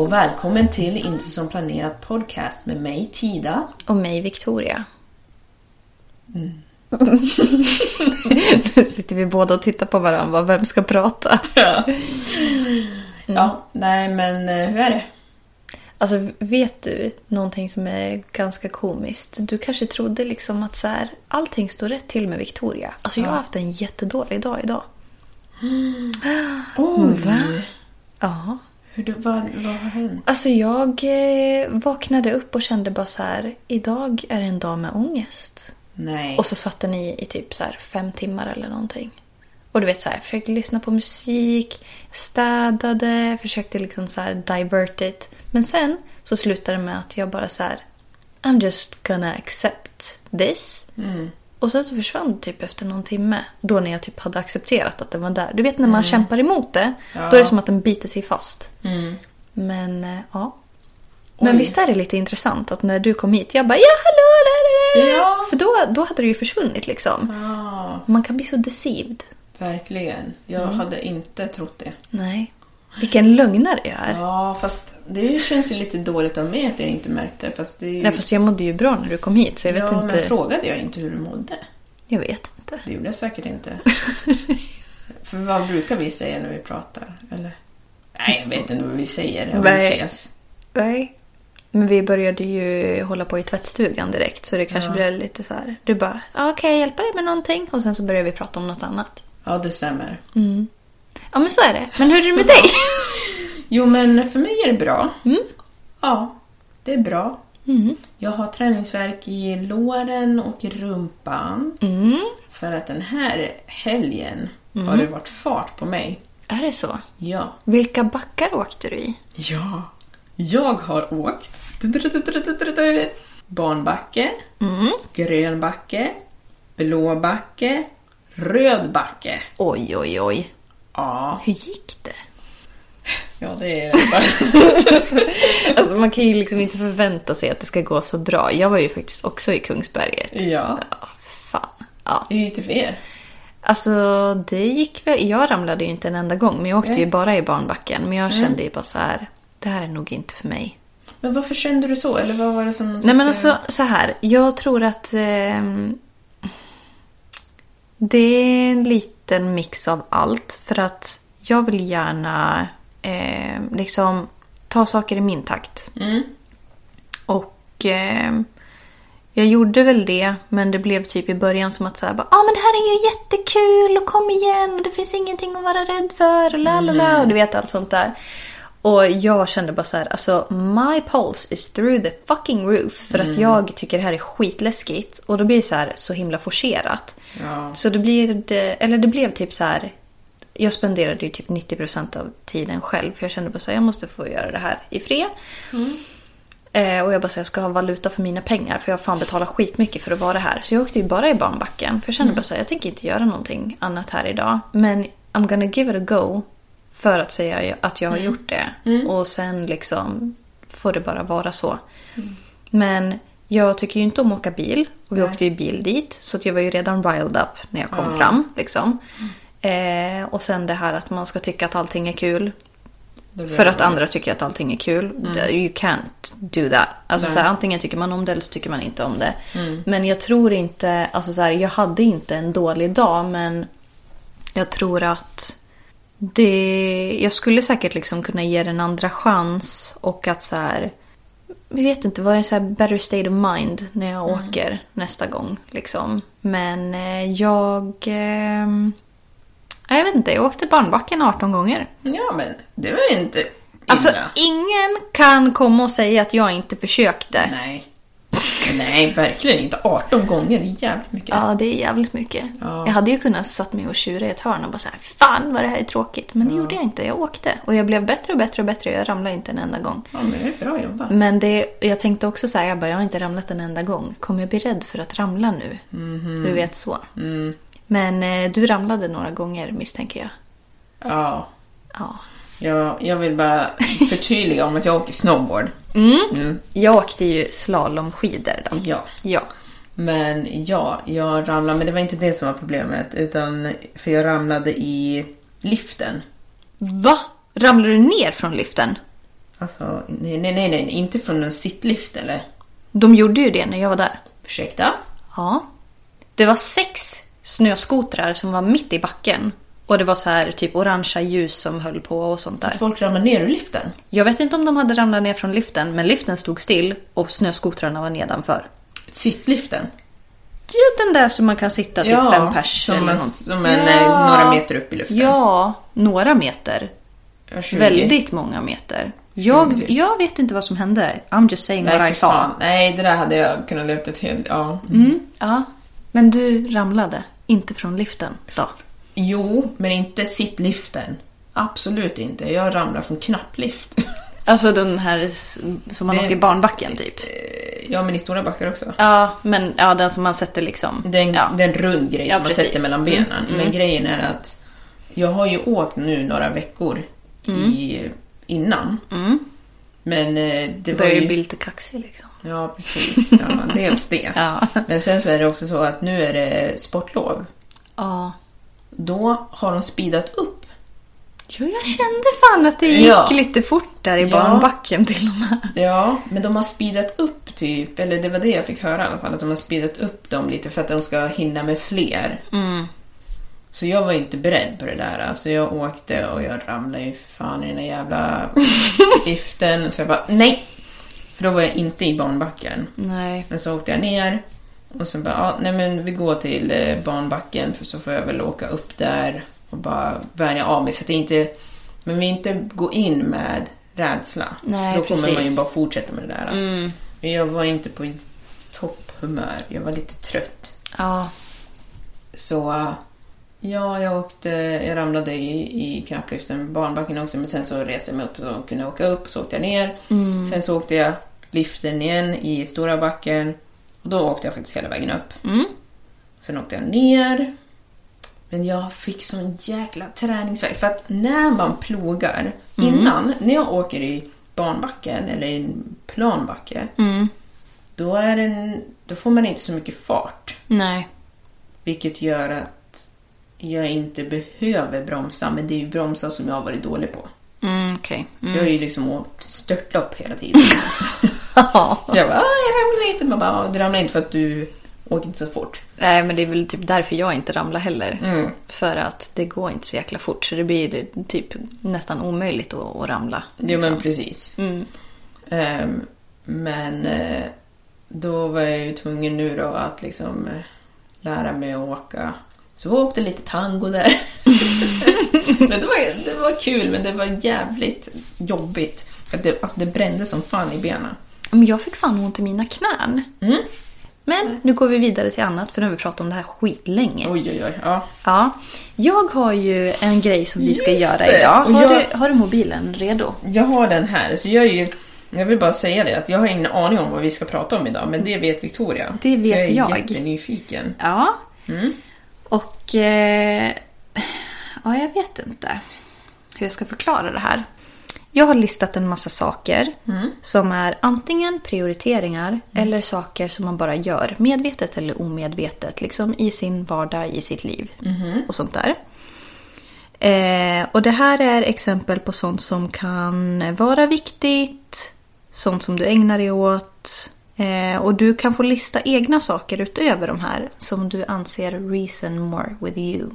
och välkommen till Inte som planerat podcast med mig Tida. Och mig, Victoria. nu sitter vi båda och tittar på varandra. Vem ska prata? Ja. ja, nej men eh, hur är det? Alltså, vet du någonting som är ganska komiskt? Du kanske trodde liksom att så här, allting står rätt till med Victoria. Alltså, jag har haft en jättedålig dag idag. Oh, Va? Ja. Hur, du- vad, vad har hänt? Alltså, jag eh, vaknade upp och kände bara så här, idag är en dag med ångest. Nej. Och så satt den i, i typ så fem timmar eller någonting. Och du vet så här, jag försökte lyssna på musik, städade, försökte liksom så här divert it. Men sen så slutade det med att jag bara så här, I'm just gonna accept this. Och sen så försvann det typ efter någon timme. Då när jag typ hade accepterat att den var där. Du vet när man kämpar emot det, då är det som att den biter sig fast. Men eh, ja. Men Oj. visst är det lite intressant att när du kom hit, jag bara ja hallå! Där, där, där. Ja. För då, då hade det ju försvunnit liksom. Ja, Man kan bli så deceived. verkligen. Jag hade inte trott det. Nej. Vilken lögnare jag är. Ja, fast det känns ju lite dåligt av mig att jag inte märkte. Fast det är ju... Nej, fast jag mådde ju bra när du kom hit så jag vet ja, inte. men frågade jag inte hur du mådde? Jag vet inte. Det gjorde jag säkert inte. För vad brukar vi säga när vi pratar? Eller? Nej, jag vet inte vad vi säger om vi ses. Nej. Men vi började ju hålla på i tvättstugan direkt så det kanske blev lite så här. Du bara, ja kan jag hjälpa dig med någonting? Och sen så började vi prata om något annat. Ja, det stämmer. Ja men så är det. Men hur är det med dig? Jo, men för mig är det bra. Mm. Ja, det är bra. Jag har träningsvärk i låren och i rumpan. Mm. För att den här helgen har det varit fart på mig. Är det så? Ja. Vilka backar åkte du i? Ja. Jag har åkt barnbacke, grön backe, blå backe, röd backe. Oj, oj, oj. Ja, Hur gick det? ja det är det. Alltså man kan ju liksom inte förvänta sig att det ska gå så bra. Jag var ju faktiskt också i Kungsberget. Ja. Ja, fan. Ja. Hur gick det för er? Alltså det gick väl. Jag ramlade ju inte en enda gång. Men jag åkte Nej. ju bara i barnbacken. Men jag kände ju bara så här. Det här är nog inte för mig. Men varför kände du så? Eller vad var det som Nej men alltså så här. Jag tror att ehm, det är en liten mix av allt. För att jag vill gärna ehm, liksom ta saker i min takt. Mm. Och ehm, jag gjorde väl det, men det blev typ i början som att säga, ja ah, men det här är ju jättekul och kom igen och det finns ingenting att vara rädd för och la la la och du vet allt sånt där. Och jag kände bara så här, alltså my pulse is through the fucking roof för att jag tycker det här är skitläskigt och då blir det så här så himla forcerat. Ja. Så det blir, eller det blev typ så här jag spenderade ju typ 90% av tiden själv. För jag kände bara så här, jag måste få göra det här i fred. Eh, och jag bara så här, jag ska ha valuta för mina pengar. För jag har fan betalat skitmycket för att vara här. Så jag åkte ju bara i barnbacken. För jag kände bara så här, jag tänker inte göra någonting annat här idag. Men I'm gonna give it a go. För att säga att jag har gjort det. Och sen liksom får det bara vara så. Men jag tycker ju inte om att åka bil. Och vi åkte ju bil dit. Så jag var ju redan riled up när jag kom fram. Liksom. Eh, och sen det här att man ska tycka att allting är kul. För att andra tycker att allting är kul. You can't do that. Alltså, så här, antingen tycker man om det eller så tycker man inte om det. Men jag tror inte, alltså så här, jag hade inte en dålig dag men jag tror att det, jag skulle säkert liksom kunna ge det en andra chans och att så här, jag vet inte, vad är så här better state of mind när jag åker nästa gång liksom. Men eh, jag, nej, jag vet inte, jag åkte barnbacken 18 gånger. Ja, men det var ju inte illa. Alltså, ingen kan komma och säga att jag inte försökte. Nej. Nej, verkligen inte. 18 gånger, det är jävligt mycket. Ja, det är jävligt mycket. Ja. Jag hade ju kunnat satt mig och tjura i ett hörn och bara så här, fan vad det här är tråkigt. Men det gjorde jag inte, jag åkte. Och jag blev bättre och bättre och bättre, jag ramlade inte en enda gång. Ja, men det är bra jobbat. Men det, jag tänkte också så här, jag bara, jag har inte ramlat en enda gång. Kommer jag bli rädd för att ramla nu? Du vet så. Men eh, du ramlade några gånger misstänker jag. Ja. Ja. Jag, jag vill bara förtydliga om att jag åker snowboard. Jag åkte ju slalomskidor då. Ja. Ja. Men ja, jag ramlade, men det var inte det som var problemet. Utan för jag ramlade i liften. Va? Ramlade du ner från liften? Alltså, nej, nej, nej, nej inte från en sittlift eller? De gjorde ju det när jag var där. Ursäkta? Ja. Det var sex snöskotrar som var mitt i backen. Och det var så här typ orangea ljus som höll på och sånt där. Folk ramlade ner ur liften? Jag vet inte om de hade ramlat ner från liften, men liften stod still och snöskotrarna var nedanför. Sittliften? Ja, den där som man kan sitta typ fem pers som, eller en, som en, Ja. några meter upp i luften. Ja, några meter. Ja, 20. Väldigt många meter. Jag, 20. jag vet inte vad som hände. I'm just saying Nej, what I saw. Nej, det där hade jag kunnat luta till. Ja. Mm, ja. Men du ramlade, inte från liften då? Jo, men inte sittliften. Absolut inte. Jag ramlade från knapplift. Alltså den här som man Det- åker i barnbacken typ? ja, men i stora backar också. Ja, men ja, den som man sätter liksom... Det är en, ja. det är en rund grej Ja, som man precis. sätter mellan Mm, benen. Men grejen är att jag har ju åkt nu några veckor i, innan. Men eh, det var ju... bli lite kaxig liksom. Ja, precis. Ja, dels det. Ja. Men sen så är det också så att nu är det sportlov. Ja. Då har de speedat upp. Jo, jag kände fan att det gick Ja. lite fort där i Ja. barnbacken till och med. Ja, men de har speedat upp typ, eller det var det jag fick höra i alla fall, att de har speedat upp dem lite för att de ska hinna med fler. Så jag var inte beredd på det där. Alltså jag åkte och jag ramlade ju fan i den där jävla liften. Så jag bara, nej! För då var jag inte i barnbacken. Nej. Men så åkte jag ner och så bara, ja, nej men vi går till eh, barnbacken för så får jag väl åka upp där och bara vänja av mig så att det inte, men vi inte gå in med rädsla. Nej, för då kommer man ju precis. bara fortsätta med det där. Men jag var inte på topphumör, jag var lite trött. Ja. Så ja, jag åkte, jag ramlade i, i knappliften, barnbacken också, men sen så reste jag mig upp och kunde åka upp, så åkte jag ner. Sen så åkte jag liften igen i stora backen och då åkte jag faktiskt hela vägen upp. Sen åkte jag ner. Men jag fick sån jäkla träningsvärk. För att när man plogar, innan, när jag åker i barnbacken eller i en planbacke, då, är den, då får man inte så mycket fart. Nej. Vilket gör att jag inte behöver bromsa, men det är ju bromsa som jag har varit dålig på. Mm, okej. Så jag har ju liksom åkt störtlopp hela tiden. Jag bara, "Ah, jag ramlar inte. Man bara, "Ah, du ramlar inte för att du åker inte så fort. Nej, men det är väl typ därför jag inte ramlar heller. Mm. För att det går inte så jäkla fort. Så det blir typ nästan omöjligt att, att ramla. Jo, men precis. Mm. Ehm, men eh, då var jag ju tvungen nu då att liksom eh, lära mig att åka. Så jag åkte lite tango där. men det var, det var kul, men det var jävligt jobbigt. Det, alltså det brände som fan i benen. Men jag fick fan ont i mina knän. Mm. Men nu går vi vidare till annat för nu har vi pratat om det här skitlänge. Oj, oj, oj. Ja. Ja. Jag har ju en grej som vi ska Just göra det. idag. Har, jag- du, har du mobilen redo? Jag har den här, så jag är ju... Jag vill bara säga det, att jag har ingen aning om vad vi ska prata om idag, men det vet Victoria. Det så vet jag. är jag. jättenyfiken. Ja. Och... Eh, ja, jag vet inte hur jag ska förklara det här. Jag har listat en massa saker som är antingen prioriteringar eller saker som man bara gör medvetet eller omedvetet. Liksom i sin vardag, i sitt liv och sånt där. Eh, och det här är exempel på sånt som kan vara viktigt, sånt som du ägnar dig åt. Eh, och du kan få lista egna saker utöver de här som du anser reason more with you.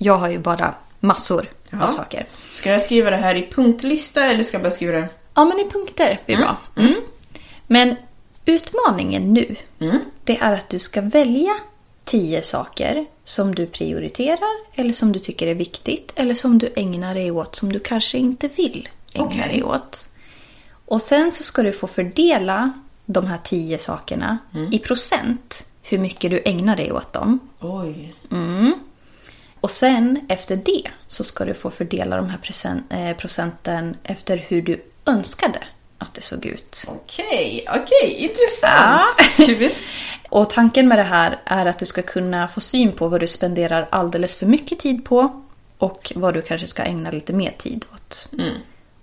Mm. Jag har ju bara massor Ja. av saker. Ska jag skriva det här i punktlista eller ska jag bara skriva det... Ja, men i punkter blir bra. Mm. Men utmaningen nu, det är att du ska välja tio saker som du prioriterar eller som du tycker är viktigt eller som du ägnar dig åt som du kanske inte vill ägna Okej. dig åt. Och sen så ska du få fördela de här tio sakerna i procent hur mycket du ägnar dig åt dem. Oj. Och sen efter det så ska du få fördela de här eh, procenten efter hur du önskade att det såg ut. Okej, okej, intressant. Kul. Och tanken med det här är att du ska kunna få syn på vad du spenderar alldeles för mycket tid på och vad du kanske ska ägna lite mer tid åt.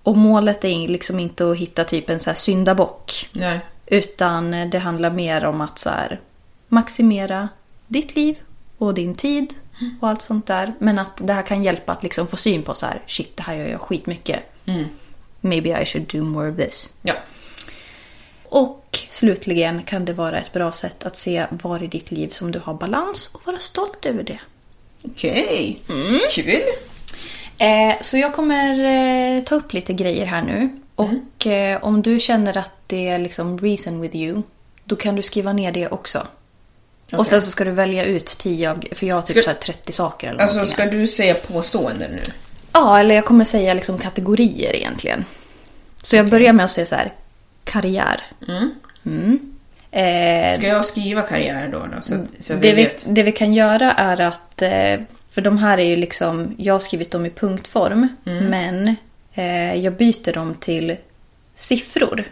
Och målet är liksom inte att hitta typ en så här syndabock. Nej. Utan det handlar mer om att så här, maximera ditt liv och din tid och allt sånt där. Men att det här kan hjälpa att liksom få syn på så här, shit det här gör jag skitmycket. Maybe I should do more of this. Ja. Och slutligen kan det vara ett bra sätt att se var i ditt liv som du har balans och vara stolt över det. Okej. Kul. Eh, så jag kommer eh, ta upp lite grejer här nu. Och eh, om du känner att det är liksom reason with you, då kan du skriva ner det också. Och sen så ska du välja ut 10 av, för jag har typ Ska- så här 30 saker eller Alltså, ska du säga påståenden nu? Ja, eller jag kommer säga liksom kategorier egentligen. Så jag börjar med att säga så här, karriär. Mm. Eh, Ska jag skriva karriär då? då så, så det, vi, det vi kan göra är att, eh, för de här är ju liksom, jag har skrivit dem i punktform, men eh, jag byter dem till siffror.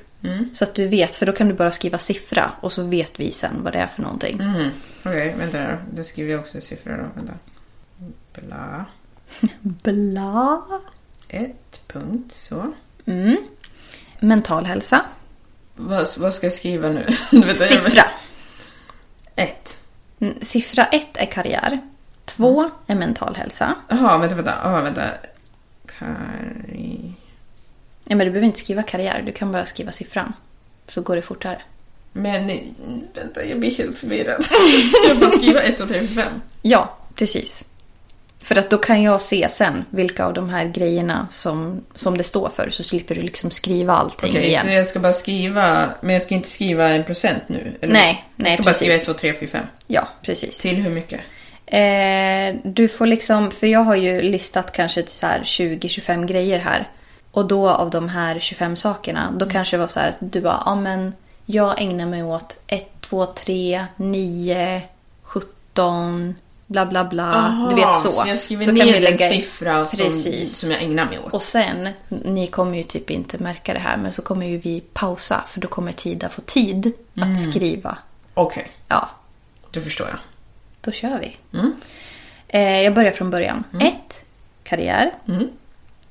Så att du vet, för då kan du bara skriva siffra och så vet vi sen vad det är för någonting. Mm. Okej, vänta då. Då skriver jag också siffror då. Vänta. Bla. Bla. Ett, punkt, så. Mm. Mental hälsa. Vad, vad ska jag skriva nu? Siffra. Ett. Mm, Siffra ett är karriär. Två är mental hälsa. Jaha, vänta, vänta. Jaha, vänta. Karri... Nej, men du behöver inte skriva karriär, du kan bara skriva siffran. Så går det fortare. Men vänta, jag blir helt förvirrad. Ska jag bara skriva 1, 2, 3, 4, 5? Ja, precis. För att då kan jag se sen vilka av de här grejerna som, som det står för. Så slipper du liksom skriva allting Okej, igen. så jag ska bara skriva... Men jag ska inte skriva en procent nu? Eller? Nej, Jag nej, ska bara skriva 1, precis. 2, 3, 4, 5. Ja, precis. Till hur mycket? Eh, du får liksom, för jag har ju listat kanske så här 20-25 grejer här. Och då av de här 25 sakerna, då kanske det var så här att du bara, ja men jag ägnar mig åt 1, 2, 3, 9, 17, bla bla bla. Aha, du vet så. Så jag skriver så ner kan vi en lägga in- siffra som, Precis. som jag ägnar mig åt. Och sen, ni kommer ju typ inte märka det här, men så kommer ju vi pausa för då kommer Tida få tid att skriva. Okej, Ja, då förstår jag. då kör vi. Eh, jag börjar från början. Ett, Karriär.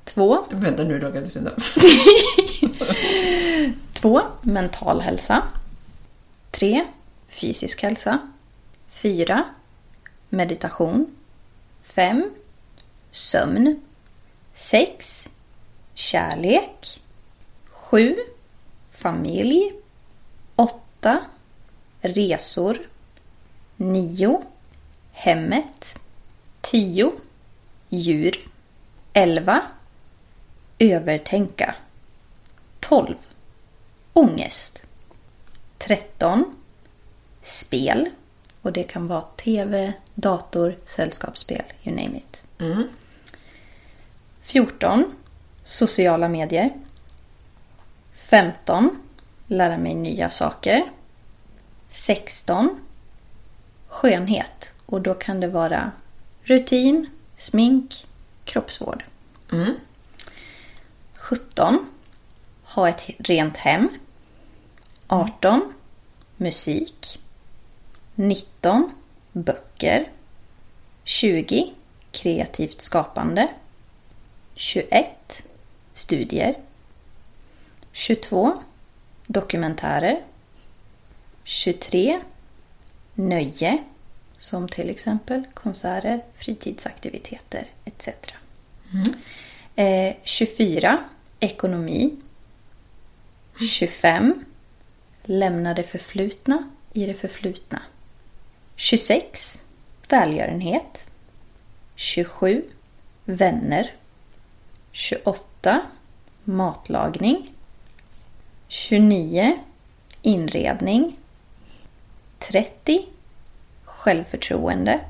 Två, Vänta nu råkade jag sluta. två, Mental hälsa. Tre, Fysisk hälsa. Fyra, Meditation. Fem, Sömn. Sex, Kärlek. Sju, Familj. Åtta, Resor. Nio, Hemmet. Tio, Djur. Elva, Övertänka. 12. Ångest. 13. Spel. Och det kan vara tv, dator, sällskapsspel, you name it. 14. Sociala medier. 15. Lära mig nya saker. 16. Skönhet. Och då kan det vara rutin, smink, kroppsvård. 17. Ha ett rent hem. 18. Musik. 19. Böcker. 20. Kreativt skapande. 21. Studier. 22. Dokumentärer. 23. Nöje. Som till exempel konserter, fritidsaktiviteter etc. Eh, 24. Ekonomi. 25. Lämna det förflutna i det förflutna. 26. Välgörenhet. 27. Vänner. 28. Matlagning. 29. Inredning. 30. Självförtroende.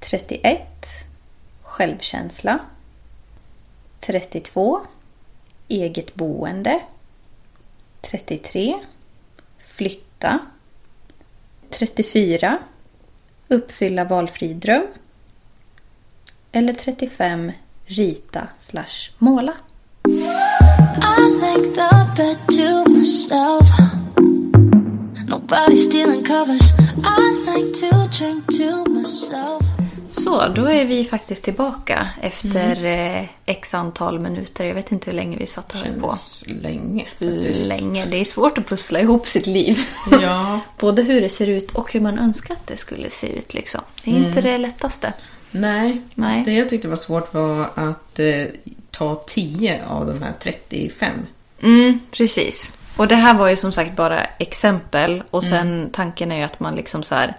31. Självkänsla. 32. Eget boende. 33. Flytta. 34. Uppfylla valfri dröm. Eller 35. Rita slash måla. I like the bed to myself. Nobody stealing covers. I like to drink to myself. Så, då är vi faktiskt tillbaka efter eh, x antal minuter. Jag vet inte hur länge vi satt och höll på. Länge faktiskt. Länge. Det är svårt att pussla ihop sitt liv. Ja. Både hur det ser ut och hur man önskar att det skulle se ut. Liksom. Det är inte det lättaste. Nej. Nej. Det jag tyckte var svårt var att eh, ta 10 av de här 35. Mm, precis. Och det här var ju som sagt bara exempel. Och sen tanken är ju att man liksom så här...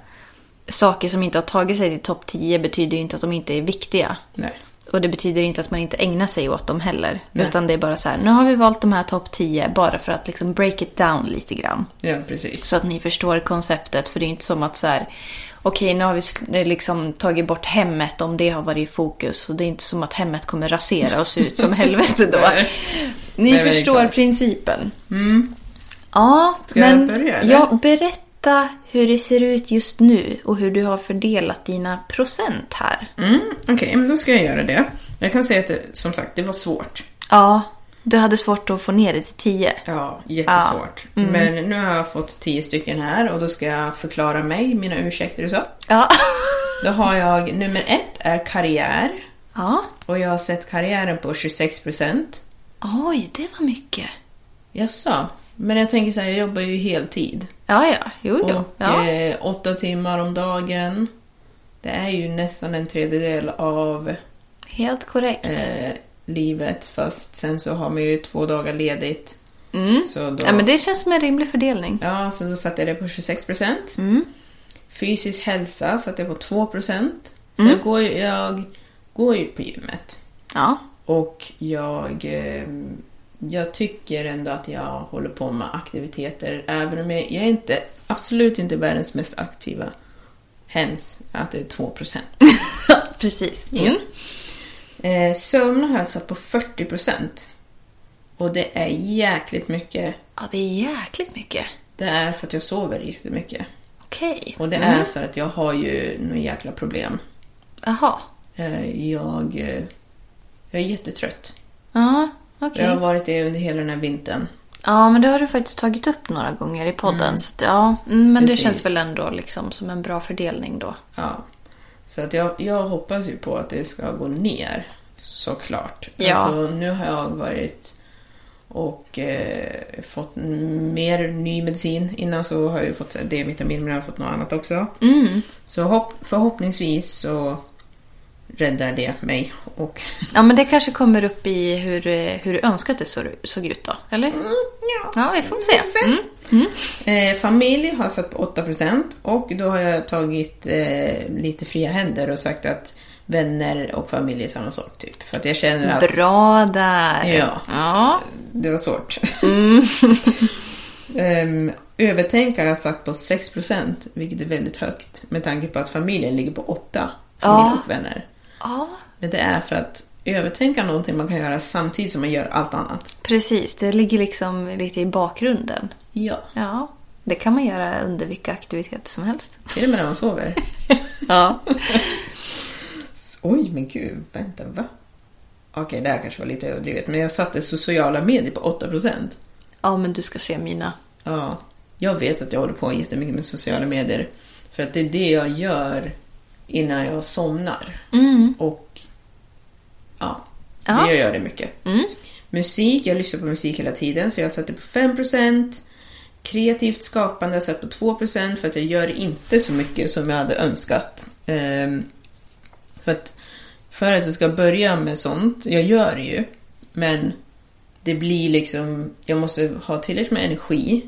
Saker som inte har tagit sig till topp 10 betyder ju inte att de inte är viktiga. Nej. Och det betyder inte att man inte ägnar sig åt dem heller. Nej. Utan det är bara så här, nu har vi valt de här topp 10 bara för att liksom break it down lite grann. Ja, precis. Så att ni förstår konceptet. För det är inte som att så här, okej nu har vi sl- liksom tagit bort hemmet om det har varit i fokus. Och det är inte som att hemmet kommer rasera och se ut som helvete då. Nej. Ni Nej, förstår principen. Ja, Ska jag men börja, eller? ja, berätta hur det ser ut just nu och hur du har fördelat dina procent här. Mm, Okej, men då ska jag göra det. Jag kan säga att det, som sagt, det var svårt. Ja, du hade svårt att få ner det till 10. Ja, jättesvårt. Men nu har jag fått 10 stycken här och då ska jag förklara mig, mina ursäkter och så. Ja. Då har jag nummer ett är karriär. Ja. Och jag har sett karriären på 26%. Oj, det var mycket. Jaså? Men jag tänker så här, jag jobbar ju heltid. Ja, ja. Jo, jo. Och Ja. eh, åtta timmar om dagen. Det är ju nästan en tredjedel av Helt korrekt. eh, livet. Fast sen så har man ju två dagar ledigt. Mm. Så då, Ja, men det känns som en rimlig fördelning. ja, så då satte jag det på 26%. Mm. Fysisk hälsa satte jag på 2%. För Mm. Jag, går, jag går ju på gymmet. Ja. Och jag, eh, jag tycker ändå att jag håller på med aktiviteter. Även om jag, jag är inte, absolut inte världens mest aktiva. Hens att det är 2%. Precis. Mm. Eh, sömn har jag satt på 40%. Och det är jäkligt mycket. Ja, det är jäkligt mycket. Det är för att jag sover jättemycket. Okej. Och det är för att jag har ju några jäkla problem. Jaha. Eh, jag, eh, jag är jättetrött. Ja, okej. Jag har varit det under hela den här vintern. Ja, men det har du faktiskt tagit upp några gånger i podden. Så att, ja, mm, men det Precis. känns väl ändå liksom som en bra fördelning då. Ja. Så att jag, jag hoppas ju på att det ska gå ner, såklart. Ja. Alltså, nu har jag varit och eh, fått mer ny medicin. Innan så har jag ju fått D-vitamin, men jag har fått något annat också. Mm. Så hopp, förhoppningsvis så räddar det mig. Och, Ja, men det kanske kommer upp i hur, hur du önskar att det såg, såg ut då, eller? ja. Ja, vi får se. Mm. Eh, familj har jag satt på 8% och då har jag tagit eh, lite fria händer och sagt att vänner och familj är samma sak typ. För att jag känner att Bra där. Ja. ja. det var svårt. Mm. um, övertänk har jag satt på 6% vilket är väldigt högt med tanke på att familjen ligger på 8 familj Ja. och vänner. Ja, Men det är för att övertänka någonting man kan göra samtidigt som man gör allt annat. precis. Det ligger liksom lite i bakgrunden. Ja. Ja. Det kan man göra under vilka aktiviteter som helst. Till och med när man sover. Ja. Oj, men gud, vänta, va? Okej, det här kanske var lite överdrivet, men jag satte sociala medier på 8%. Ja, men du ska se mina. Ja, jag vet att jag håller på jättemycket med sociala medier. För att det är det jag gör innan jag somnar. Och ja, Ja. det gör det mycket. Musik, jag lyssnar på musik hela tiden så jag satte på 5%. Kreativt skapande jag satt på 2% för att jag gör inte så mycket som jag hade önskat. Ehm, för att för att jag ska börja med sånt, jag gör det ju, men det blir liksom, jag måste ha tillräckligt med energi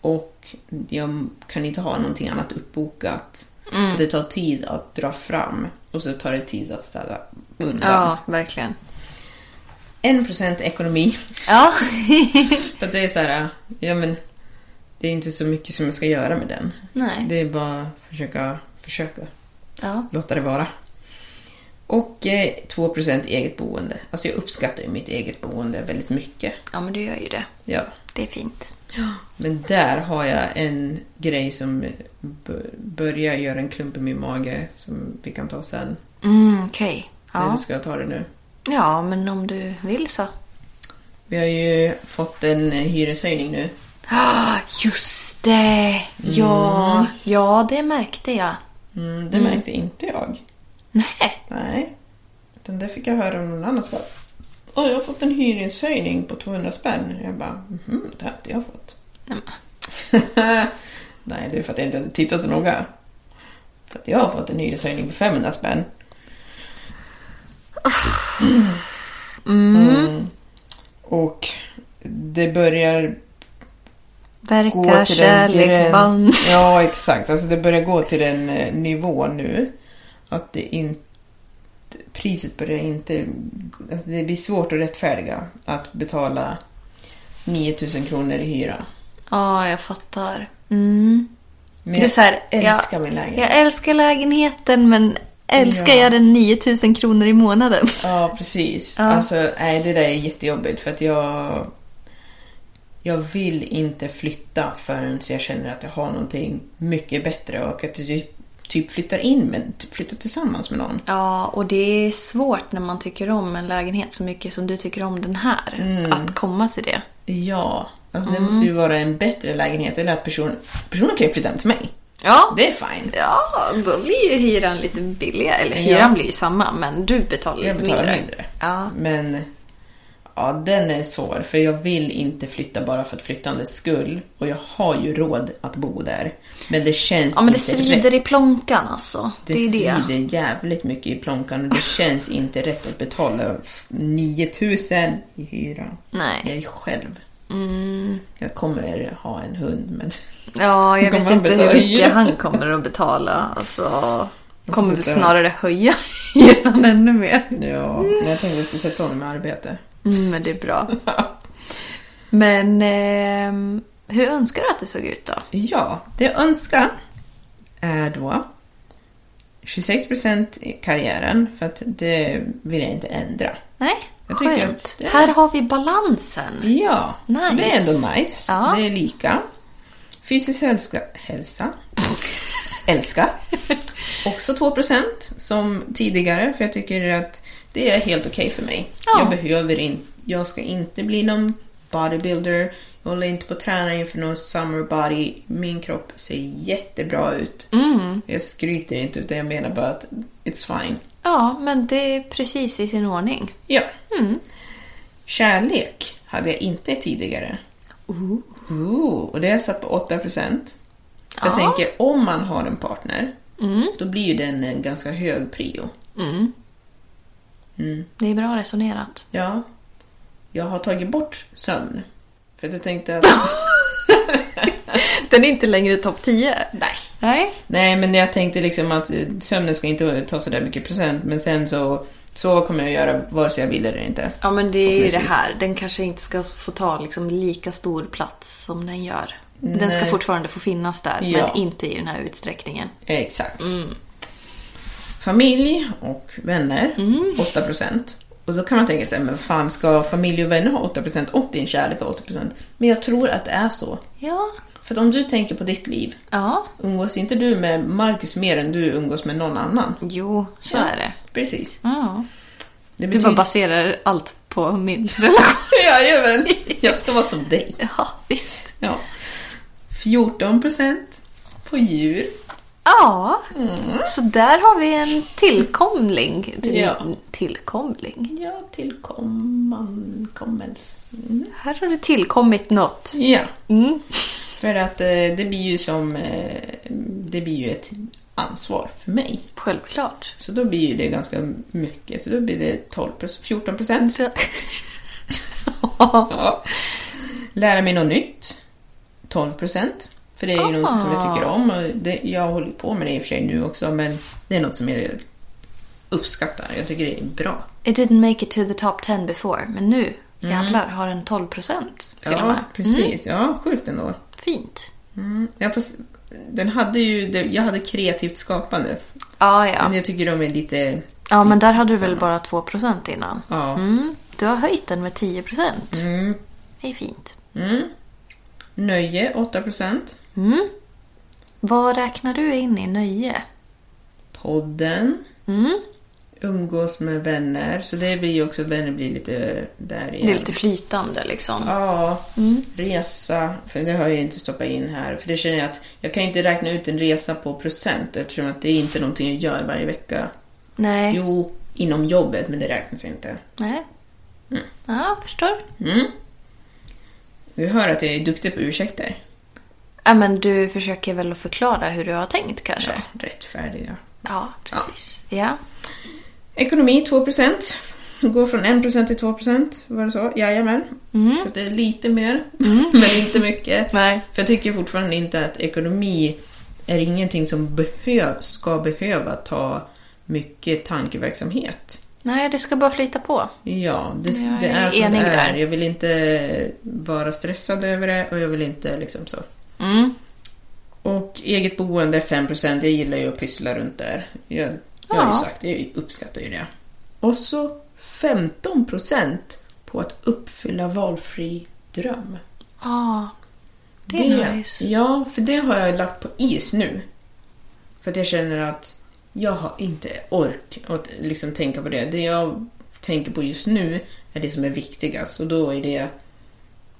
och jag kan inte ha någonting annat uppbokat. För det tar tid att dra fram och så tar det tid att städa undan. Ja, verkligen. 1% ekonomi. Ja. För det är så här, ja men det är inte så mycket som jag ska göra med den. Nej. Det är bara att försöka, försöka Ja. låta det vara. Och eh, 2% eget boende. Alltså jag uppskattar ju mitt eget boende väldigt mycket. ja, men du gör ju det. Ja. Det är fint. Men där har jag en grej som börjar göra en klump i min mage som vi kan ta sen. Mm, okej. Eller Ja. ska jag ta det nu? ja, men om du vill så. Vi har ju fått en hyreshöjning nu. Ah, just det! Ja, ja, det märkte jag. Mm, det märkte inte jag. Nej. Nej. Utan det fick jag höra av någon annan bara Åh, jag har fått en hyreshöjning på 200 spänn. Jag bara, mhm, det har inte jag fått. Nej, det är för att jag inte tittar så noga. För att jag har fått en hyreshöjning på 500 spänn. Mm. Och det börjar Verkar kärlek vann. Ja, exakt. Alltså det börjar gå till den eh, nivå nu att det inte... Priset börjar inte... Alltså det blir svårt att rättfärdiga att betala 9000 kronor i hyra. Ja, jag fattar. Mm. Men Det är jag så här, älskar jag, min lägenhet. Jag älskar lägenheten, men älskar Ja. jag den 9000 kronor i månaden? Ja, precis. Ja. Alltså, nej, det där är jättejobbigt för att jag... Jag vill inte flytta förrän jag känner att jag har någonting mycket bättre och att jag typ flyttar in med, typ flyttar tillsammans med någon. Ja, och det är svårt när man tycker om en lägenhet så mycket som du tycker om den här. Mm. Att komma till det. Ja, alltså Mm. det måste ju vara en bättre lägenhet eller att person, personen kan ju flytta hem till mig. Ja. Det är fine. Ja, då blir ju hyran lite billigare. Eller Ja. hyran blir ju samma, men du betalar Jag lite betalar mindre. mindre. Ja. Men ja, den är svår för jag vill inte flytta bara för att flyttandets skull. Och jag har ju råd att bo där. Men det känns Ja, men det inte svider rätt. i plånkan alltså. Det, Det, är det. svider jävligt mycket i plånkan och det känns inte rätt att betala 9000 i hyra. Nej. Jag är själv. Jag kommer ha en hund men... Ja, jag vet inte hur mycket hyra? han kommer att betala. Alltså, kommer väl snarare höja hyran ännu mer. Ja, men jag tänkte att jag skulle sätta honom i arbete. Mm, men det är bra. Men ehm, hur önskar du att det såg ut då? Ja, det jag önskar är då 26% i karriären, för att det vill jag inte ändra. Nej, Jag tycker skönt. att det- Här har vi balansen. Ja, så Nice. det är ändå nice. Ja. Det är lika. Fysisk hälsa, hälsa. älska. Också 2% som tidigare, för jag tycker att det är helt okej för mig. Ja. Jag behöver inte, jag ska inte bli någon bodybuilder. Jag håller inte på att träna inför någon summer body. Min kropp ser jättebra ut. Mm. Jag skryter inte, utan jag menar bara att it's fine. Ja, men det är precis i sin ordning. Ja. Mm. Kärlek hade jag inte tidigare. Ooh, och det är satt på 8%. Jag Ja. tänker, om man har en partner, Mm. då blir ju den en ganska hög prio. Mm. Mm. Det är bra resonerat. Ja. Jag har tagit bort sömn. För att jag tänkte att... Den är inte längre topp 10. Nej. Nej. Nej, men jag tänkte liksom att eh, sömnen ska inte ta så där mycket procent. Men sen så, så kommer jag göra vare sig jag vill eller inte. Ja, men det är ju det här. Den kanske inte ska få ta liksom lika stor plats som den gör. Den ska fortfarande få finnas där, Ja. men inte i den här utsträckningen. Exakt. Familj och vänner, 8%. Och då kan man tänka sig, men fan ska familj och vänner ha 8% och din kärlek ha 8%? Men jag tror att det är så. Ja. För att om du tänker på ditt liv, Ja. umgås inte du med Marcus mer än du umgås med någon annan? Jo, så Ja. är det. Precis. Ja. Det Du bara baserar allt på min relation. Jajamän. Jag ska vara som dig. Ja, visst. Ja. 14 procent på djur. Ja, så där har vi en tillkomling. Till, Ja. Tillkomling. Ja, tillkomman... Kommels... Mm. Här har det tillkommit något. Ja. Mm. För att eh, det blir ju som... Eh, det blir ju ett ansvar för mig. Självklart. Så då blir ju det ganska mycket. Så då blir det 12 14 procent. Ja. Lära mig något nytt. 12 procent. För det är ju något som jag tycker om. Och det, jag håller på med det i och för sig nu också, men det är något som jag uppskattar. Jag tycker det är bra. It didn't make it to the top 10 before, men nu jävlar har den 12 procent Ja, precis. Ja, sjukt ändå. Fint. Mm. Ja, fast den hade ju, jag hade kreativt skapande. Ja, ja. Men jag tycker de är lite... Ja, men där hade du väl samma. bara 2 procent innan? Ja. Mm. Du har höjt den med 10 procent. Mm. Det är fint. Mm. Nöje, 8 procent. Mm. Vad räknar du in i nöje? Podden. Mm. Umgås med vänner. Så det blir ju också vänner blir lite där igen. Det är lite flytande liksom. Ja, resa. För det har jag ju inte stoppat in här. För det känner jag att jag kan inte räkna ut en resa på procent eftersom att det är inte någonting jag gör varje vecka. Nej. Jo, inom jobbet, men det räknas inte. Nej. Ja, förstår. Mm. Du hör att jag är duktig på ursäkter. Ja, men du försöker väl att förklara hur du har tänkt kanske? Ja, rättfärdiga. Ja, precis. Ja. Ekonomi 2 procent. Går från 1 procent till 2 procent. Var det så? Jajamän. Så det är lite mer, men inte mycket. Nej. För jag tycker fortfarande inte att ekonomi är ingenting som behöv, ska behöva ta mycket tankeverksamhet. Nej, det ska bara flyta på. Ja, det, det är är som det är. där. Jag vill inte vara stressad över det och jag vill inte liksom så. Mm. Och eget boende 5%, jag gillar ju att pyssla runt där. Jag, jag har ju sagt, jag uppskattar ju det. Och så 15% på att uppfylla valfri dröm. Ja, det är nice. Ja, för det har jag lagt på is nu. För att jag känner att jag har inte ork att liksom tänka på det. Det jag tänker på just nu är det som är viktigast. Och då är det,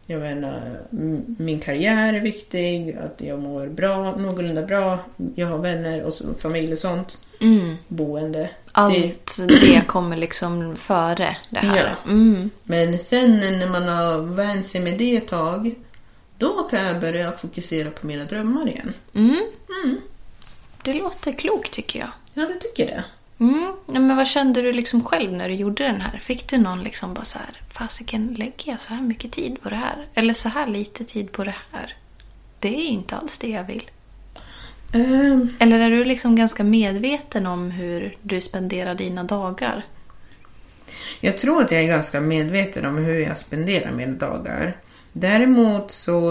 jag menar, m- min karriär är viktig, att jag mår bra, någorlunda bra, jag har vänner och så, familj och sånt. Mm. Boende. Det, Allt det kommer liksom före det här. Ja. Mm. men sen när man har vant sig med det ett tag, då kan jag börja fokusera på mina drömmar igen. Mm. Det låter klokt tycker jag. Ja, det tycker det. Mm. Men vad kände du liksom själv när du gjorde den här? Fick du någon liksom bara så här, fasiken lägger jag så här mycket tid på det här? Eller så här lite tid på det här? Det är ju inte alls det jag vill. Ehm, Eller är du liksom ganska medveten om hur du spenderar dina dagar? Jag tror att jag är ganska medveten om hur jag spenderar mina dagar. Däremot så...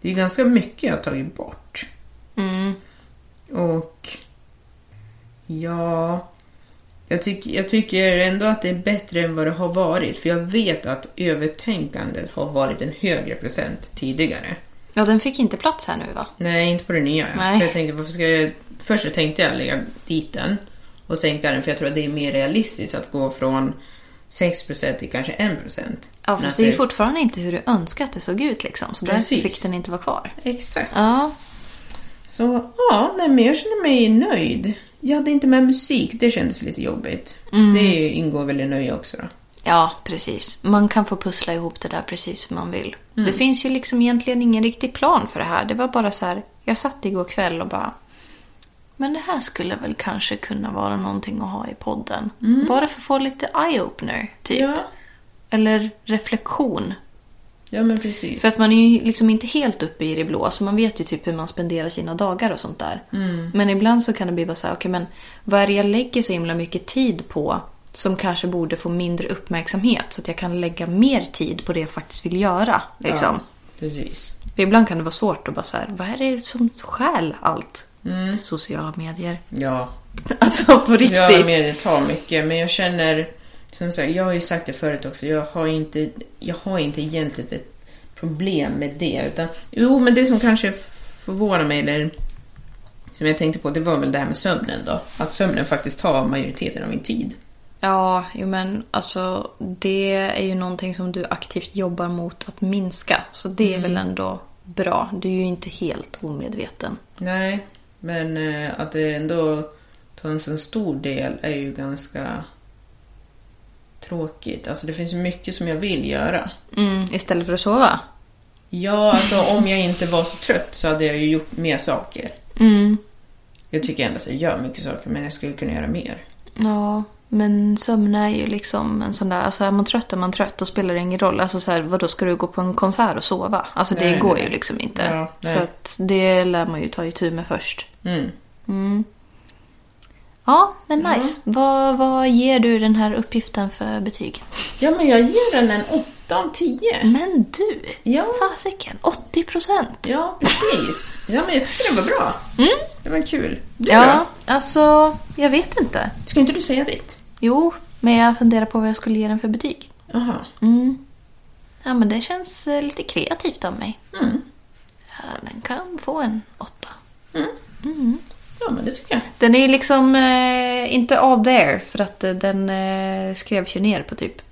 Det är ganska mycket jag har tagit bort. Mm. Ja... Jag, tyck, jag tycker ändå att det är bättre än vad det har varit. För jag vet att övertänkandet har varit en högre procent tidigare. Ja, den fick inte plats här nu va? Nej, inte på det nya. Nej. Jag tänkte, varför ska jag... Först så tänkte jag lägga dit den och sänka den för jag tror att det är mer realistiskt att gå från 6% till kanske 1%. Ja, fast det är ju fortfarande inte hur du önskar att det såg ut liksom. Så därför Precis. fick den inte vara kvar. Exakt. Ja. Så ja, nej, men jag känner mig nöjd. Jag hade inte med musik, det kändes lite jobbigt. Mm. Det ingår väl i nöje också då. Ja, precis. Man kan få pussla ihop det där precis hur man vill. Mm. Det finns ju liksom egentligen ingen riktig plan för det här. Det var bara så här, jag satt igår kväll och bara men det här skulle väl kanske kunna vara någonting att ha i podden. Bara för att få lite eye-opener, typ. Mm. Ja, Eller reflektion. Ja men precis. För att man är ju liksom inte helt uppe i det blå, så man vet ju typ hur man spenderar sina dagar och sånt där. Men ibland så kan det bli bara så här, okej men vad är det jag lägger så himla mycket tid på som kanske borde få mindre uppmärksamhet så att jag kan lägga mer tid på det jag faktiskt vill göra. Liksom. Ja, precis. För ibland kan det vara svårt att bara så här, vad är det som stjäl allt? Sociala medier. Ja, Alltså på riktigt. jag med det tar mycket, men jag känner... Som sagt, jag har ju sagt det förut också, jag har inte, jag har inte egentligen ett problem med det. Utan, jo, men det som kanske förvånar mig, eller som jag tänkte på, det var väl det här med sömnen då. Att sömnen faktiskt tar majoriteten av min tid. Ja, jo men alltså det är ju någonting som du aktivt jobbar mot att minska. Så det är väl ändå bra. Du är ju inte helt omedveten. Nej, men eh, att det ändå tar en så stor del är ju ganska tråkigt. Alltså det finns mycket som jag vill göra. Mm, istället för att sova. Ja, alltså om jag inte var så trött så hade jag ju gjort mer saker. Mm. Jag tycker ändå att jag gör mycket saker, men jag skulle kunna göra mer. Ja, men sömn är ju liksom en sån där... Alltså är man trött är man trött. Då spelar det ingen roll. Alltså så här, vadå, ska du gå på en konsert och sova? Alltså det Nej, går nej, ju liksom inte. Ja, så att det lär man ju ta itu med först. Mm. Ja, men nice. Vad, vad ger du den här uppgiften för betyg? Ja, men jag ger den en 8 av 10. Men du! Ja. Fasiken, 80 procent. Ja, precis. Ja, men jag tycker det var bra. Det var kul. Du Ja, alltså, jag vet inte. då? Ska inte du säga ditt? Jo, men jag funderar på vad jag skulle ge den för betyg. Jaha. Ja, men det känns eh, lite kreativt av mig. Mm. Ja, den kan få en åtta. Ja, men det tycker jag. Den är ju liksom eh, inte all there för att eh, den eh, skrevs ju ner på typ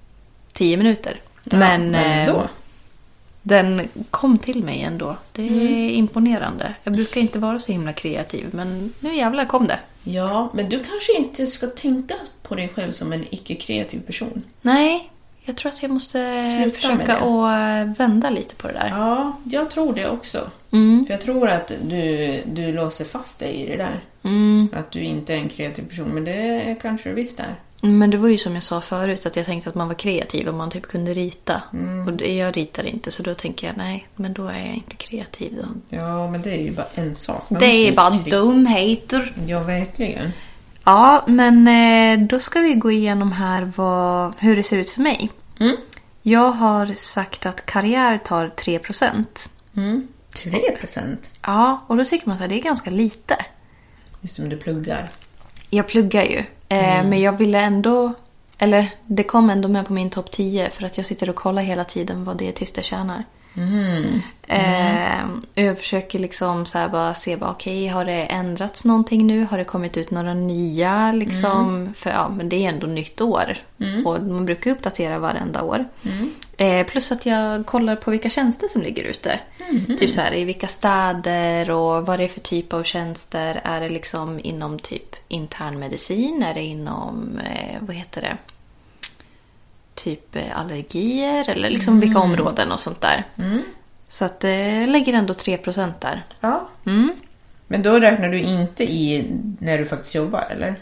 10 minuter. Ja, men men eh, då. den kom till mig ändå. Det är Mm. imponerande. Jag brukar inte vara så himla kreativ men nu jävlar kom det. Ja, men du kanske inte ska tänka på dig själv som en icke-kreativ person. Nej, jag tror att jag måste Sluta försöka att eh, vända lite på det där. Ja, jag tror det också. Mm. För jag tror att du, du låser fast dig i det där. Mm. Att du inte är en kreativ person, men det kanske du visst är. Men det var ju som jag sa förut att jag tänkte att man var kreativ om man typ kunde rita. Mm. Och jag ritar inte så då tänker jag nej, men då är jag inte kreativ då. Ja, men det är ju bara en sak. Man Det är bara dumheter. Ja, verkligen. Ja, men eh, då ska vi gå igenom här vad, hur det ser ut för mig. Mm. Jag har sagt att karriär tar 3%. Mm. 3 procent. Ja, och då tycker man att det är ganska lite. Just som du pluggar. Jag pluggar ju, eh, men jag ville ändå... Eller det kom ändå med på min topp 10 för att jag sitter och kollar hela tiden vad dietister tjänar. Eh, jag försöker liksom så bara se, bara, okej, har det ändrats någonting nu? Har det kommit ut några nya? Liksom? För ja, men det är ändå nytt år. Och man brukar uppdatera varenda år. Eh, plus att jag kollar på vilka tjänster som ligger ute. Typ så här, i vilka städer och vad det är för typ av tjänster. Är det liksom inom typ internmedicin? Är det inom, eh, vad heter det? Typ eh, allergier eller liksom vilka områden och sånt där. Så att det lägger ändå 3% där. Ja. Mm. Men då räknar du inte i när du faktiskt jobbar, eller?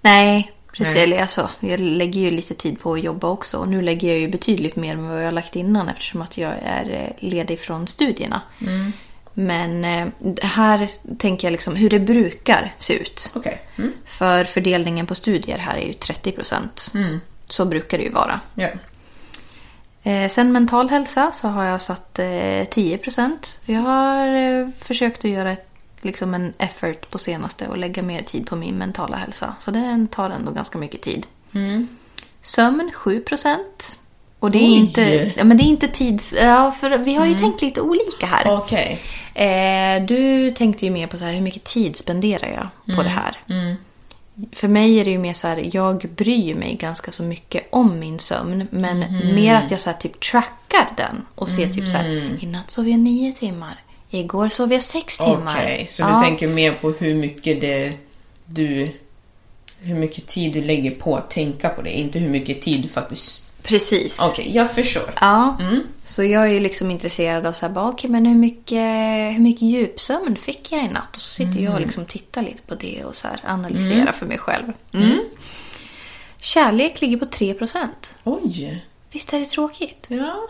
Nej, precis. Nej. Eller alltså, jag lägger ju lite tid på att jobba också. Och nu lägger jag ju betydligt mer än vad jag har lagt innan eftersom att jag är eh, ledig från studierna. Men eh, här tänker jag liksom hur det brukar se ut. Okej. Mm. För fördelningen på studier här är ju 30%. Mm. Så brukar det ju vara. Ja. Eh, sen mental hälsa så har jag satt eh, 10%. Jag har eh, försökt att göra ett, liksom en effort på senaste och lägga mer tid på min mentala hälsa. Så den tar ändå ganska mycket tid. Sömn 7%. Och det är, Oj! inte, ja, men det är inte tids... Ja, för vi har ju tänkt lite olika här. Okej. Eh, du tänkte ju mer på så här, hur mycket tid spenderar jag på det här? För mig är det ju mer så här, jag bryr mig ganska så mycket om min sömn. Men mer att jag så här, typ trackar den och ser typ så här, i natt sov jag nio timmar. Igår sov jag sex timmar. Okej, så Ja. du tänker mer på hur mycket det du... Hur mycket tid du lägger på att tänka på det, inte hur mycket tid du faktiskt... Precis. Okej, jag förstår. Ja, så jag är ju liksom intresserad av så här, bara, okej, men hur mycket, hur mycket djupsömn fick jag i natt? Och så sitter jag och liksom tittar lite på det och så här analyserar för mig själv. Mm. Kärlek ligger på 3%. Oj! Visst är det tråkigt? Ja.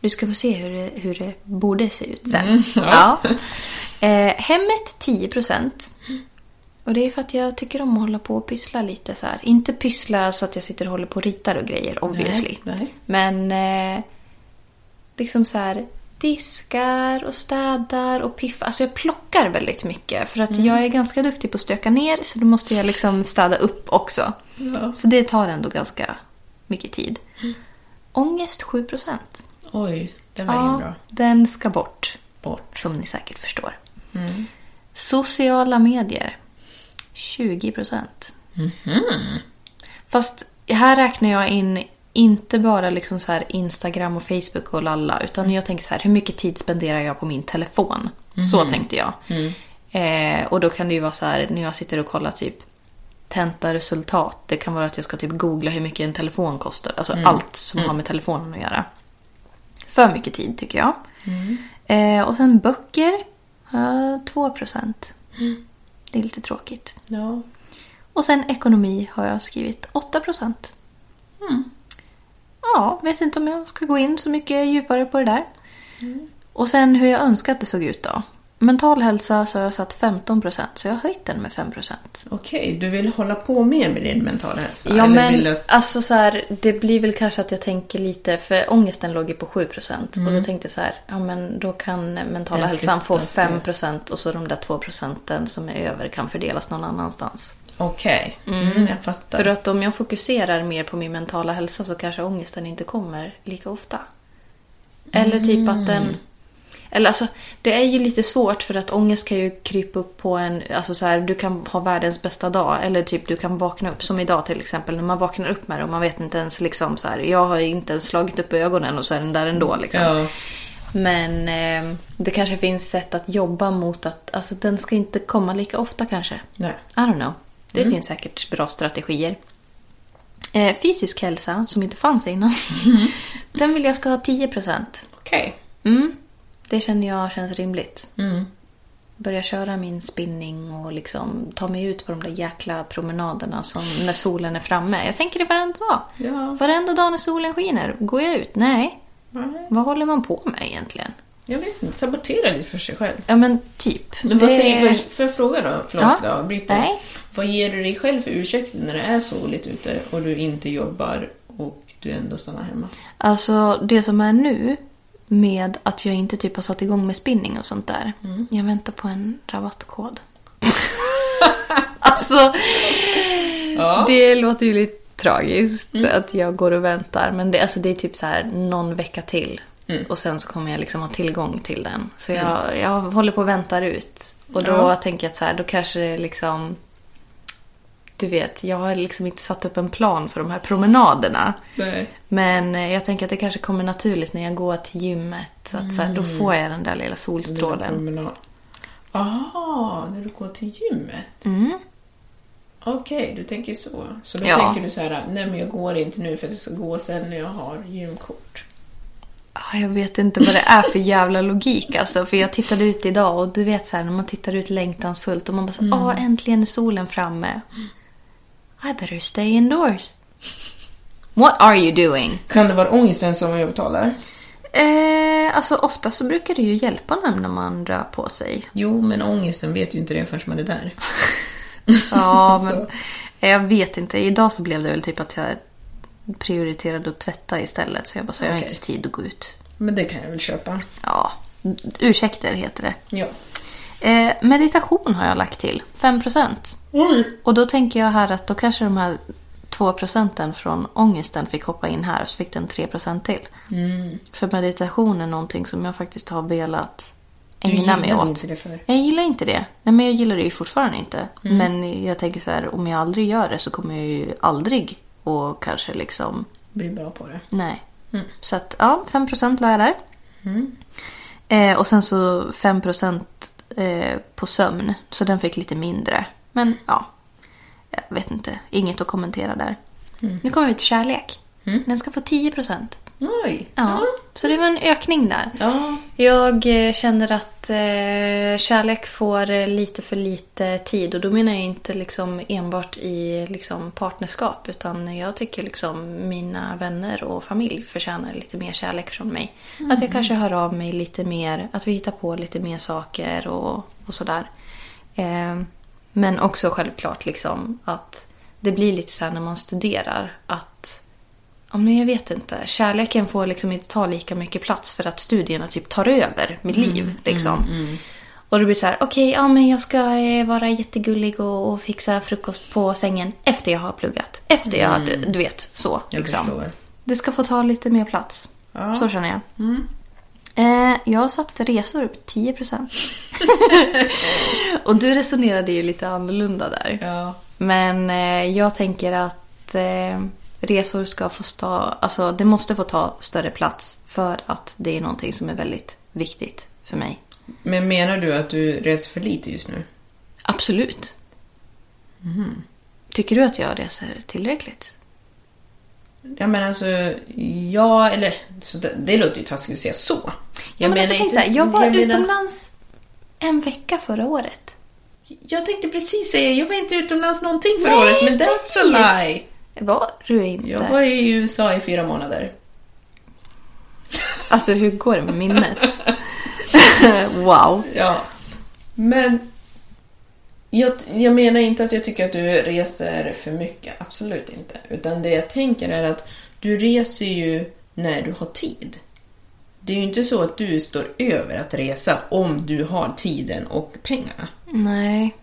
Du ska få se hur det, hur det borde se ut sen. ja. Eh, hemmet 10%. Och det är för att jag tycker om att hålla på och pyssla lite så här. Inte pyssla så att jag sitter och håller på och ritar och grejer, obviously. nej. Men eh, liksom så här diskar och städar och piffar. Alltså jag plockar väldigt mycket. För att jag är ganska duktig på att stöka ner så då måste jag liksom städa upp också. Ja. Så det tar ändå ganska mycket tid. Ångest 7%. Oj. Den var ingen Ja, bra. den ska bort. Bort. Som ni säkert förstår. Sociala medier. 20 procent. Fast här räknar jag in inte bara liksom så här Instagram och Facebook och lalla. Utan jag tänker så här, hur mycket tid spenderar jag på min telefon? Så tänkte jag. Eh, och då kan det ju vara så här, när jag sitter och kollar typ tentaresultat. Det kan vara att jag ska typ googla hur mycket en telefon kostar. Alltså allt som har med telefonen att göra. För mycket tid tycker jag. Eh, och sen böcker. Uh, 2 procent. Det är lite tråkigt. Ja. Och sen ekonomi har jag skrivit 8 procent. Ja, vet inte om jag ska gå in så mycket djupare på det där. Och sen hur jag önskar att det såg ut då. Mental hälsa så har jag satt 15 procent, så jag har höjt den med 5 procent. Okej, du vill hålla på mer med din mentala hälsa? Ja, Eller men du... alltså så här, det blir väl kanske att jag tänker lite, för ångesten låg ju på 7 procent. Och då tänkte jag så här, ja men då kan mentala Den hälsan få flyttas 5 ner. procent och så de där 2 procenten som är över kan fördelas någon annanstans. Okej, mm, jag fattar. För att om jag fokuserar mer på min mentala hälsa så kanske ångesten inte kommer lika ofta. Eller typ att den... Eller alltså, det är ju lite svårt för att ångest kan ju krypa upp på en... Alltså så här, du kan ha världens bästa dag. Eller typ du kan vakna upp, som idag till exempel. När man vaknar upp med det och man vet inte ens liksom så här... Jag har inte ens slagit upp ögonen och så är den där ändå liksom. Ja, Men eh, det kanske finns sätt att jobba mot att... Alltså den ska inte komma lika ofta kanske. nej. I don't know. Det finns säkert bra strategier. Eh, fysisk hälsa, som inte fanns innan. Den vill jag ska ha 10%. Okej. Mm. Det känner jag känns rimligt. Mm. Börja köra min spinning och liksom ta mig ut på de där jäkla promenaderna som när solen är framme. Jag tänker det varenda dag. Ja. Varenda dag när solen skiner. Går jag ut? Nej. Nej, Vad håller man på med egentligen? Jag vet inte, sabotera lite för sig själv. Ja men typ. Men vad Det- säger, jag fråga då? Förlåt Ja. då, Britta. Nej. Vad ger du dig själv för ursäkt när det är soligt ute och du inte jobbar och du ändå stannar hemma? Alltså det som är nu med att jag inte typ har satt igång med spinning och sånt där. Jag väntar på en rabattkod. alltså, Ja. det låter ju lite tragiskt att jag går och väntar. Men det, alltså, det är typ så här någon vecka till. Och sen så kommer jag liksom ha tillgång till den. Så jag, jag håller på och väntar ut. Och då Ja. tänker jag att så här, då kanske det liksom... Du vet, jag har liksom inte satt upp en plan för de här promenaderna. Nej. Men eh, jag tänker att det kanske kommer naturligt när jag går till gymmet. Så att så här, då får jag den där lilla solstrålen. Aha, när du går till gymmet? Mm. Okej, du tänker så. Så då Ja. tänker du så här, nej men jag går inte nu för att jag ska gå sen när jag har gymkort. Jag vet inte vad det är för jävla logik alltså. För jag tittade ut idag och du vet så här när man tittar ut längtansfullt och man bara så, åh äntligen är solen framme. I better stay indoors. What are you doing? Kan det vara ångesten som övertalar? Eh, alltså ofta så brukar det ju hjälpa när man rör på sig. Jo, men ångesten vet ju inte det förrän man är där. Ja, men Så. jag vet inte. Idag så blev det väl typ att jag prioriterade att tvätta istället. Så jag bara, så jag har inte tid att gå ut. Men det kan jag väl köpa. Ja, ursäkter heter det. Ja. Eh, meditation har jag lagt till. 5%. Och då tänker jag här att då kanske de här 2 procenten från ångesten fick hoppa in här och så fick den 3 procent till. För meditation är någonting som jag faktiskt har velat ägna mig åt. inte det förr. Jag gillar inte det. Nej, men jag gillar det ju fortfarande inte. Men jag tänker så här, om jag aldrig gör det så kommer jag ju aldrig och kanske liksom Blir bra på det. Nej. Så att ja, 5% la jag där. Eh, och sen så 5% eh, på sömn. Så den fick lite mindre. Men ja, jag vet inte. Inget att kommentera där. Nu kommer vi till kärlek. Den ska få 10%. Oj! Ja, så det var en ökning där. Ja. Jag eh, känner att eh, kärlek får eh, lite för lite tid. Och då menar jag inte liksom enbart i liksom, partnerskap. Utan jag tycker liksom mina vänner och familj förtjänar lite mer kärlek från mig. Att jag kanske hör av mig lite mer. Att vi hittar på lite mer saker och, och sådär. Eh, men också självklart liksom att det blir lite så här när man studerar. Att Ja, men jag vet inte. Kärleken får liksom inte ta lika mycket plats för att studierna typ tar över mitt liv. Liksom. Och det blir så här, okej, ja men jag ska eh, vara jättegullig och, och fixa frukost på sängen efter jag har pluggat. Efter jag har, du vet, så. Liksom. Det ska få ta lite mer plats. Ja. Så känner jag. Eh, jag har satt resor på 10% Och du resonerade ju lite annorlunda där. Ja. Men eh, jag tänker att eh, resor ska få stå, alltså det måste få ta större plats för att det är någonting som är väldigt viktigt för mig. Men menar du att du reser för lite just nu? Absolut. Mhm. Tycker du att jag reser tillräckligt? Ja men alltså, ja eller så det, det låter ju taskigt att säga så. Jag Jag, men alltså, tänk så här, jag var jag menar- utomlands en vecka förra året. Jag tänkte precis säga, jag var inte utomlands någonting förra Nej, året, men that's precis. a lie. Var du inte? Jag var i USA i fyra månader. Alltså hur går det med minnet? wow. Ja. Men jag, jag menar inte att jag tycker att du reser för mycket, absolut inte. Utan det jag tänker är att du reser ju när du har tid. Det är ju inte så att du står över att resa om du har tiden och pengarna. Nej.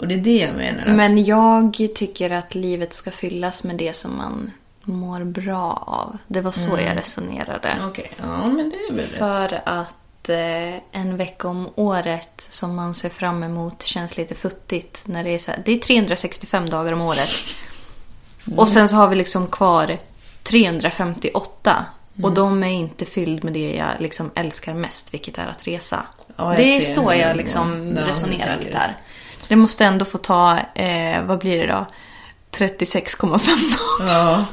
Och det är det jag menar. Att, Men jag tycker att livet ska fyllas med det som man mår bra av. Det var så jag resonerade. Okej, ja men det är väl rätt. För att eh, en vecka om året som man ser fram emot känns lite futtigt. När det, är så här, det är 365 dagar om året. Och sen så har vi liksom kvar 358. Och de är inte fylld med det jag liksom älskar mest, vilket är att resa. Ja, det är så jag liksom resonerar lite här. Det måste ändå få ta, eh, vad blir det då? 36,5 dagar. Ja.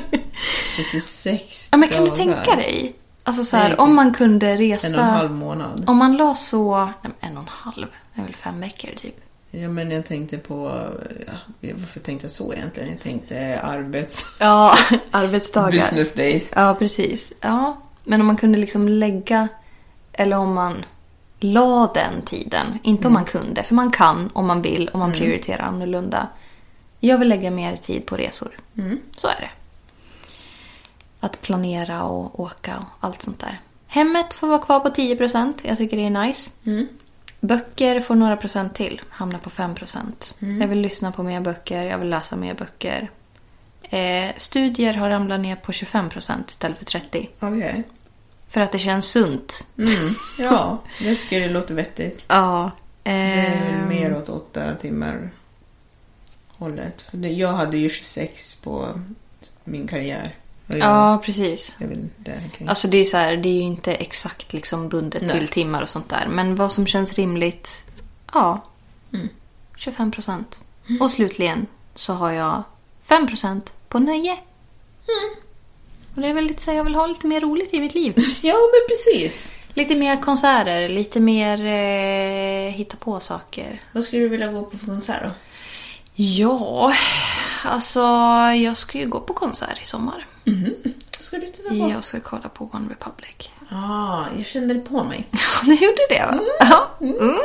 36 Ja, men kan du dagar. tänka dig? Alltså så här, typ om man kunde En resa... och en halv månad. Om man la så... Nej, en och en halv. Det är väl fem veckor typ. Ja, men jag tänkte på... Ja, varför tänkte jag så egentligen? Jag tänkte arbets... Ja, arbetsdagar. Business days. Ja, precis. Ja, men om man kunde liksom lägga... Eller om man la den tiden. Inte om man kunde, för man kan om man vill, om man prioriterar annorlunda. Jag vill lägga mer tid på resor. Så är det. Att planera och åka och allt sånt där. Hemmet får vara kvar på 10%. Jag tycker det är nice. Böcker får några procent till. Hamnar på 5%. Jag vill lyssna på mer böcker. Jag vill läsa mer böcker. Eh, studier har ramlat ner på 25% istället för 30%. Okej. För att det känns sunt. Mm. Ja, jag tycker det låter vettigt. Ja. Det är ehm, mer åt åtta timmar hållet. Jag hade ju 26 på min karriär. Jag, Ja, precis. Alltså det är, så här, det är ju inte exakt liksom bundet Nej. till timmar och sånt där. Men vad som känns rimligt, ja. 25 procent. Och slutligen så har jag 5 procent på nöje. Och det är väl lite så här, jag vill ha lite mer roligt i mitt liv. Ja, men precis. Lite mer konserter, lite mer eh, hitta på saker. Vad skulle du vilja gå på för konsert då? Ja, alltså jag ska ju gå på konsert i sommar. Ska du titta på? Jag ska kolla på One Republic. ah, jag kände det på mig. Du gjorde det va? Ja. Mm.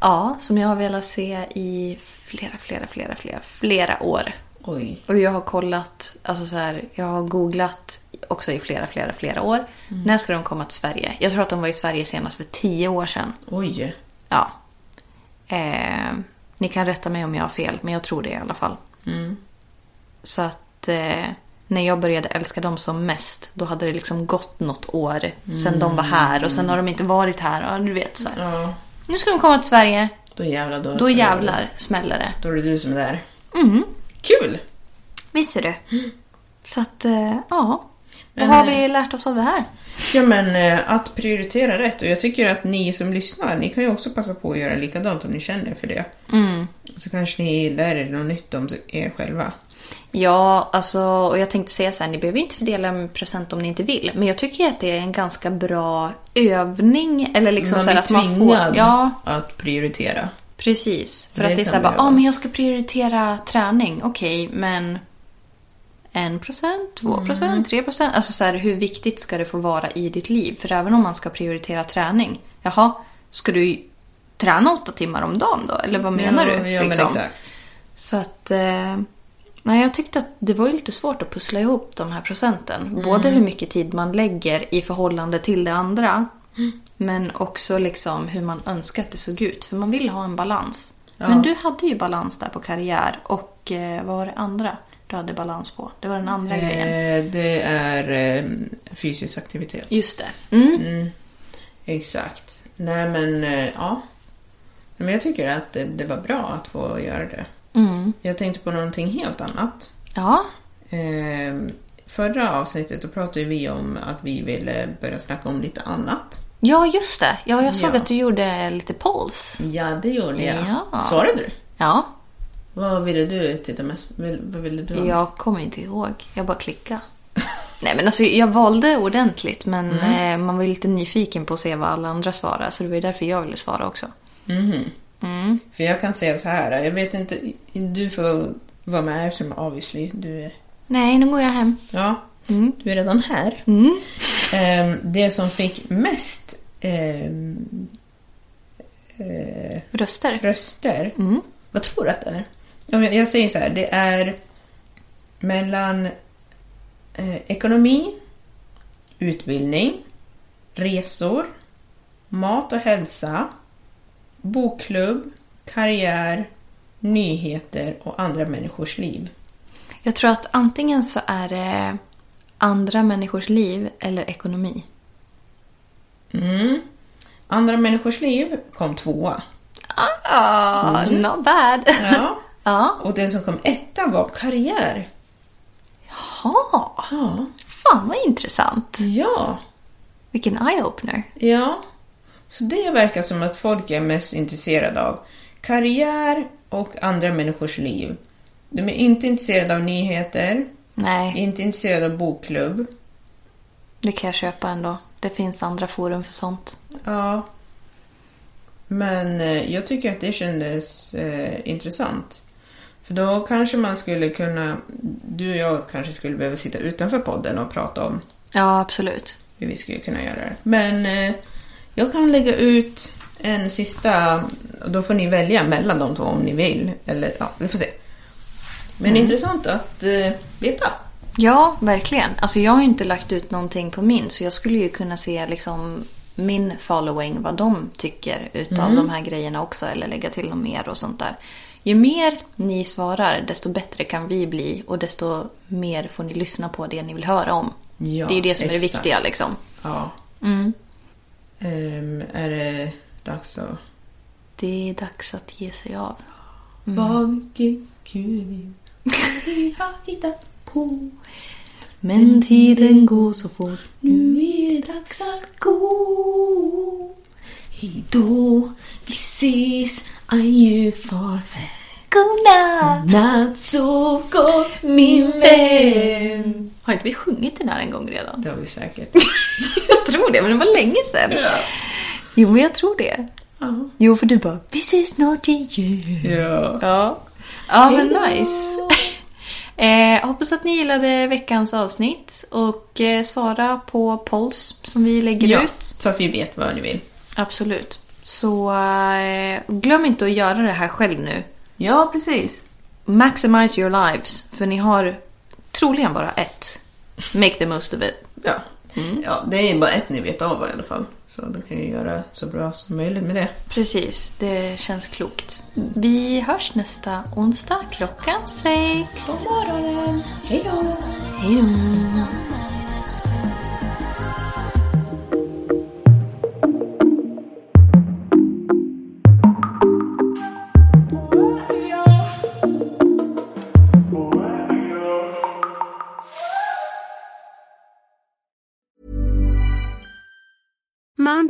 Ja, som jag har velat se i flera, flera, flera, flera, flera år. Oj. Och jag har kollat, alltså så här, jag har googlat också i flera, flera, flera år. När ska de komma till Sverige? Jag tror att de var i Sverige senast för tio år sedan. Oj. Ja. Eh, ni kan rätta mig om jag har fel, men jag tror det i alla fall. Så att eh, när jag började älska dem som mest, då hade det liksom gått något år sedan de var här och sen har de inte varit här. Och du vet så. Ja, Nu ska de komma till Sverige. då jävlar. Då, Då jävlar smäller det. Då är det du som är där. Kul! Visst är du. Så att, eh, ja. Men, Vad har eh, vi lärt oss av det här? Ja, men eh, att prioritera rätt. Och jag tycker att ni som lyssnar, ni kan ju också passa på att göra likadant om ni känner för det. Så kanske ni lär er något nytt om er själva. Ja, alltså, och jag tänkte säga så här, ni behöver inte fördela en present om ni inte vill. Men jag tycker att det är en ganska bra övning. Eller liksom man så här, blir att man tvingad får... Ja, att prioritera. Precis. För Det att det är så här, bara, ja men jag ska prioritera träning. Okej, men... En procent, två Mm. procent, tre procent. Alltså så här, hur viktigt ska det få vara i ditt liv? För även om man ska prioritera träning. Jaha, ska du träna åtta timmar om dagen då? Eller vad menar ja, du? Ja, liksom? men exakt. Så att... Eh, nej, jag tyckte att det var lite svårt att pussla ihop de här procenten. Både hur mycket tid man lägger i förhållande till det andra. Men också liksom hur man önskar att det såg ut. För man vill ha en balans. Men du hade ju balans där på karriär och eh, vad var det andra? du hade balans på? Det var den andra grejen. Eh, det är eh, fysisk aktivitet. Just det. Mm. Mm, exakt. Nej men, eh, ja. Men jag tycker att det, det var bra att få göra det. Mm. Jag tänkte på någonting helt annat. Ja. Eh, förra avsnittet då pratade vi om att vi ville börja snacka om lite annat. Ja, just det. Ja, jag såg Ja. att du gjorde lite polls. Ja, det gjorde jag. Ja. Svarade du? Ja, Vad ville du titta mest Vad ville du ha? jag kommer inte ihåg. Jag bara klickade. Nej, men alltså jag valde ordentligt, men eh, man var ju lite nyfiken på att se vad alla andra svarade, så det var ju därför jag ville svara också. Mhm. För jag kan säga så här, jag vet inte, du får vara med eftersom obviously du är... Nej, nu går jag hem. Ja, Mm. du är redan här. Mm. Ehm, det som fick mest ehm, eh, Röster. röster, Mm. vad tror du att det är? Jag säger så här, det är mellan eh, ekonomi, utbildning, resor, mat och hälsa, bokklubb, karriär, nyheter och andra människors liv. Jag tror att antingen så är det andra människors liv eller ekonomi. Mm. Andra människors liv kom tvåa. Ah, not bad. Ja. ja. Och den som kom etta var karriär. Jaha. Ja. Fan vad intressant. Ja. Vilken eye-opener. Ja. Så det verkar som att folk är mest intresserade av karriär och andra människors liv. De är inte intresserade av nyheter, Nej, inte intresserade av bokklubb. det kan jag köpa ändå. Det finns andra forum för sånt. Ja. Men eh, jag tycker att det kändes eh, intressant. För då kanske man skulle kunna, du och jag kanske skulle behöva sitta utanför podden och prata om Ja, absolut. hur vi skulle kunna göra det. Men eh, jag kan lägga ut en sista, och då får ni välja mellan de två om ni vill. Eller ja, vi får se. Men intressant att eh, veta. Ja, verkligen. Alltså jag har ju inte lagt ut någonting på min så jag skulle ju kunna se liksom min following, vad de tycker utav de här grejerna också eller lägga till dem mer och sånt där. Ju mer ni svarar desto bättre kan vi bli och desto mer får ni lyssna på det ni vill höra om. Ja, det är ju det som är det exakt. viktiga liksom. Ja. Mm. Ehm, är det dags att... Det är dags att ge sig av. Vad vi har hittat på. Men tiden går så fort. Nu är det dags att gå. Hejdå, vi ses, adjö, farväl. Godnatt! Natt, sov gott min vän. Har inte vi sjungit den här en gång redan? Det har vi säkert. Jag tror det, men det var länge sedan. Jo, men jag tror det. Ja. Jo, för du bara Vi ses snart igen. ja. Ja. Ja, men Hejdå. nice. eh, hoppas att ni gillade veckans avsnitt och eh, svara på polls som vi lägger ja, ut. så att vi vet vad ni vill. Absolut. Så eh, glöm inte att göra det här själv nu. Ja, precis. Maximize your lives, för ni har troligen bara ett. Make the most of it. Ja. ja, det är bara ett ni vet av i alla fall. Så då kan jag göra så bra som möjligt med det. Precis, det känns klokt. Vi hörs nästa onsdag klockan sex. God morgonen. Hej då. Hej då!